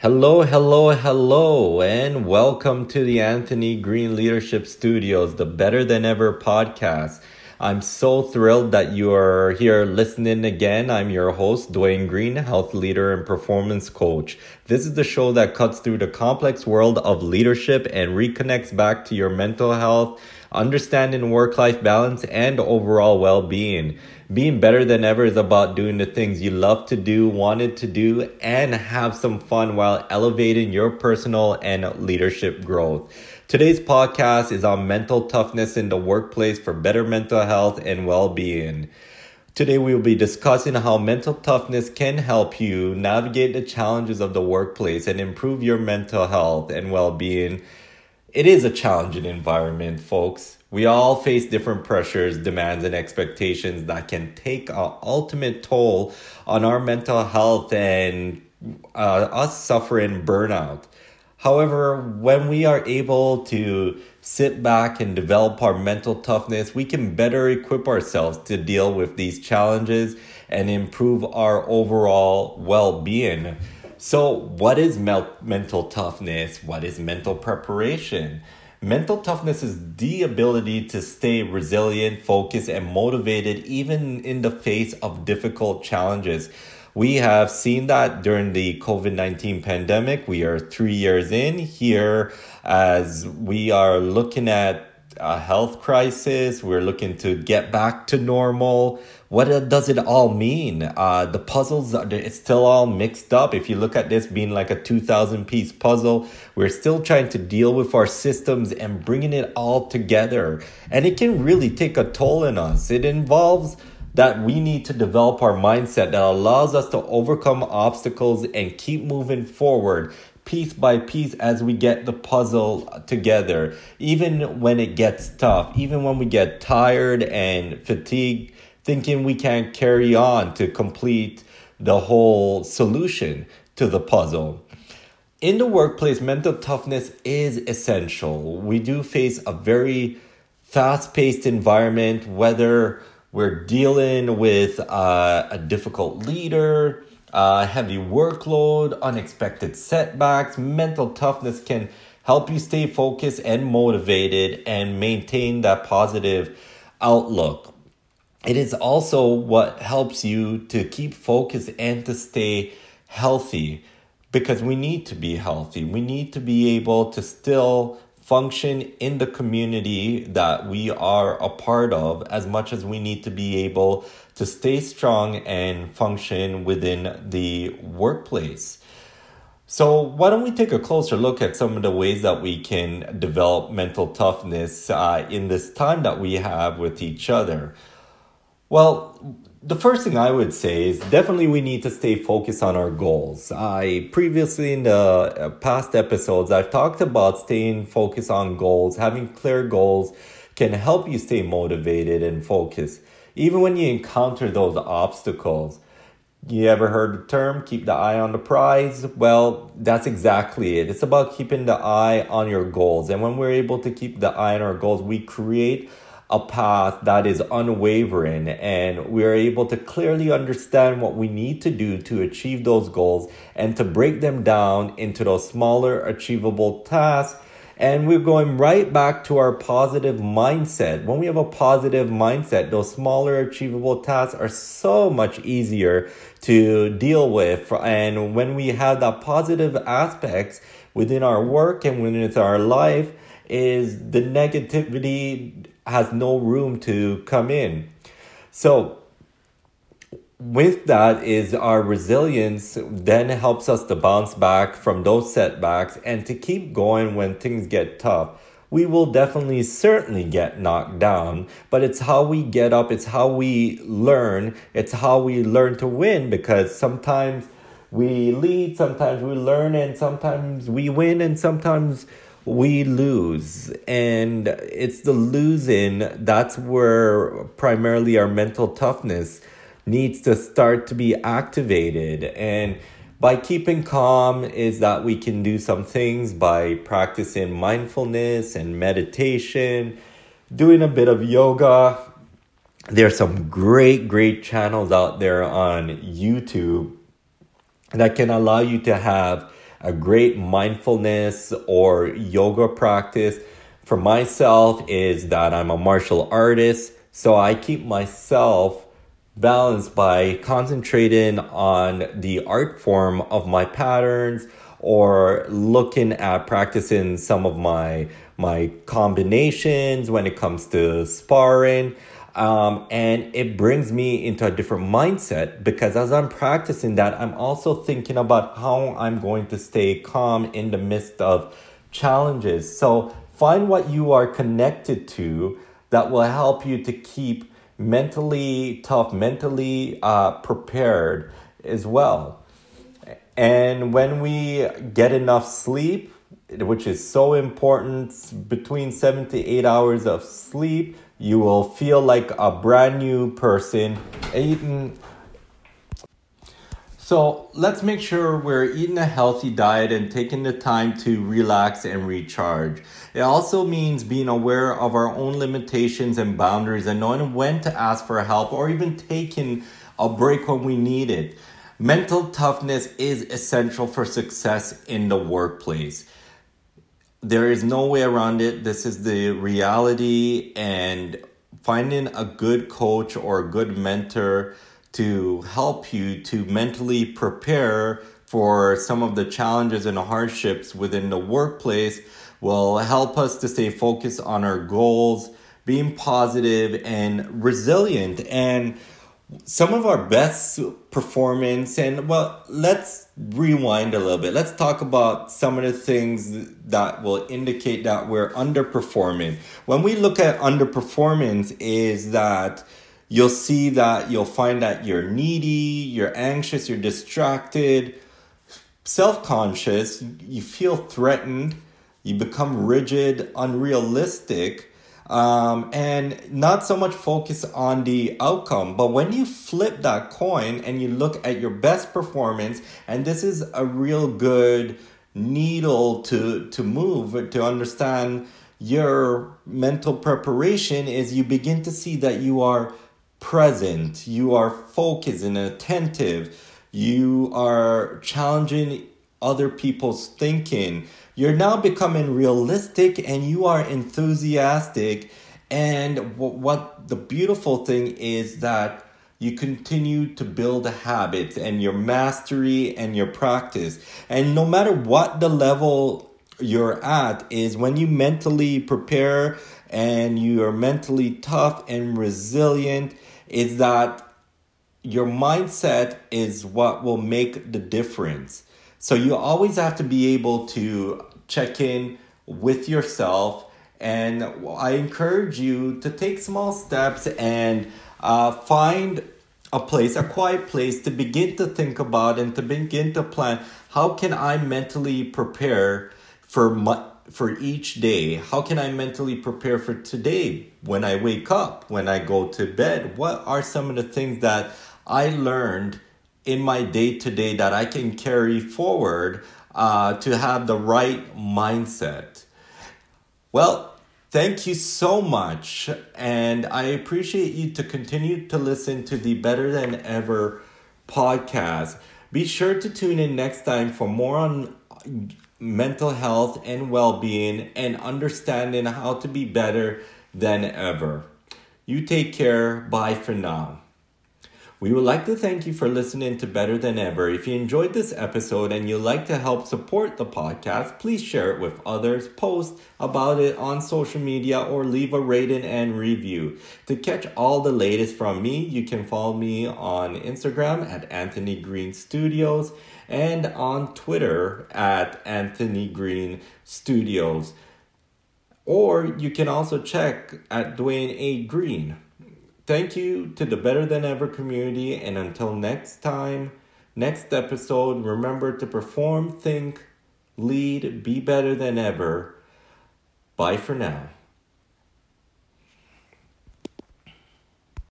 Hello, hello, hello, and welcome to the Anthony Green Leadership Studios, the Better Than Ever podcast. I'm so thrilled that you are here listening again. I'm your host, Dwayne Green, health leader and performance coach. This is the show that cuts through the complex world of leadership and reconnects back to your mental health, understanding work life balance, and overall well being. Being better than ever is about doing the things you love to do, wanted to do, and have some fun while elevating your personal and leadership growth. Today's podcast is on mental toughness in the workplace for better mental health and well being. Today, we will be discussing how mental toughness can help you navigate the challenges of the workplace and improve your mental health and well being. It is a challenging environment, folks. We all face different pressures, demands, and expectations that can take an ultimate toll on our mental health and uh, us suffering burnout. However, when we are able to sit back and develop our mental toughness, we can better equip ourselves to deal with these challenges and improve our overall well being. So, what is mel- mental toughness? What is mental preparation? Mental toughness is the ability to stay resilient, focused, and motivated even in the face of difficult challenges. We have seen that during the COVID 19 pandemic. We are three years in here as we are looking at a health crisis. We're looking to get back to normal. What does it all mean? Uh, the puzzles, it's still all mixed up. If you look at this being like a 2,000 piece puzzle, we're still trying to deal with our systems and bringing it all together. And it can really take a toll on us. It involves that we need to develop our mindset that allows us to overcome obstacles and keep moving forward piece by piece as we get the puzzle together. Even when it gets tough, even when we get tired and fatigued, thinking we can't carry on to complete the whole solution to the puzzle. In the workplace, mental toughness is essential. We do face a very fast paced environment, whether we're dealing with uh, a difficult leader, uh, heavy workload, unexpected setbacks, mental toughness can help you stay focused and motivated and maintain that positive outlook. It is also what helps you to keep focused and to stay healthy because we need to be healthy. We need to be able to still function in the community that we are a part of as much as we need to be able to stay strong and function within the workplace. So, why don't we take a closer look at some of the ways that we can develop mental toughness uh, in this time that we have with each other? Well, the first thing I would say is definitely we need to stay focused on our goals. I previously in the uh, past episodes I've talked about staying focused on goals, having clear goals can help you stay motivated and focused even when you encounter those obstacles. You ever heard the term keep the eye on the prize? Well, that's exactly it. It's about keeping the eye on your goals. And when we're able to keep the eye on our goals, we create a path that is unwavering and we are able to clearly understand what we need to do to achieve those goals and to break them down into those smaller achievable tasks and we're going right back to our positive mindset. When we have a positive mindset, those smaller achievable tasks are so much easier to deal with. And when we have that positive aspects within our work and within our life, is the negativity has no room to come in. So with that is our resilience then helps us to bounce back from those setbacks and to keep going when things get tough. We will definitely, certainly get knocked down, but it's how we get up, it's how we learn, it's how we learn to win because sometimes we lead, sometimes we learn, and sometimes we win, and sometimes we lose. And it's the losing that's where primarily our mental toughness needs to start to be activated. And by keeping calm, is that we can do some things by practicing mindfulness and meditation, doing a bit of yoga. There's some great, great channels out there on YouTube that can allow you to have a great mindfulness or yoga practice for myself is that I'm a martial artist, so I keep myself balanced by concentrating on the art form of my patterns or looking at practicing some of my my combinations when it comes to sparring um, and it brings me into a different mindset because as I'm practicing that, I'm also thinking about how I'm going to stay calm in the midst of challenges. So find what you are connected to that will help you to keep mentally tough, mentally uh, prepared as well. And when we get enough sleep, which is so important, between seven to eight hours of sleep, you will feel like a brand new person eating so let's make sure we're eating a healthy diet and taking the time to relax and recharge. It also means being aware of our own limitations and boundaries and knowing when to ask for help or even taking a break when we need it. Mental toughness is essential for success in the workplace there is no way around it. This is the reality, and finding a good coach or a good mentor to help you to mentally prepare for some of the challenges and hardships within the workplace will help us to stay focused on our goals, being positive and resilient. And some of our best performance and well let's rewind a little bit. Let's talk about some of the things that will indicate that we're underperforming. When we look at underperformance is that you'll see that you'll find that you're needy you're anxious you're distracted self-conscious you feel threatened you become rigid unrealistic um, and not so much focus on the outcome. But when you flip that coin and you look at your best performance, and this is a real good needle to to move to understand your mental preparation is you begin to see that you are present, you are focused and attentive, you are challenging other people's thinking you're now becoming realistic and you are enthusiastic. And what the beautiful thing is that you continue to build habits and your mastery and your practice. And no matter what the level you're at, is when you mentally prepare and you are mentally tough and resilient, is that your mindset is what will make the difference. So you always have to be able to check in with yourself. And I encourage you to take small steps and uh, find a place, a quiet place to begin to think about and to begin to plan. How can I mentally prepare for my, for each day? How can I mentally prepare for today when I wake up, when I go to bed? What are some of the things that I learned in my day to day that I can carry forward uh, to have the right mindset. Well, thank you so much, and I appreciate you to continue to listen to the Better Than Ever podcast. Be sure to tune in next time for more on mental health and well being and understanding how to be better than ever. You take care. Bye for now. We would like to thank you for listening to Better Than Ever. If you enjoyed this episode and you'd like to help support the podcast, please share it with others, post about it on social media, or leave a rating and review. To catch all the latest from me, you can follow me on Instagram at Anthony Green Studios and on Twitter at Anthony Green Studios. Or you can also check at Dwayne A. Green. Thank you to the Better Than Ever community, and until next time, next episode, remember to perform, think, lead, be better than ever. Bye for now.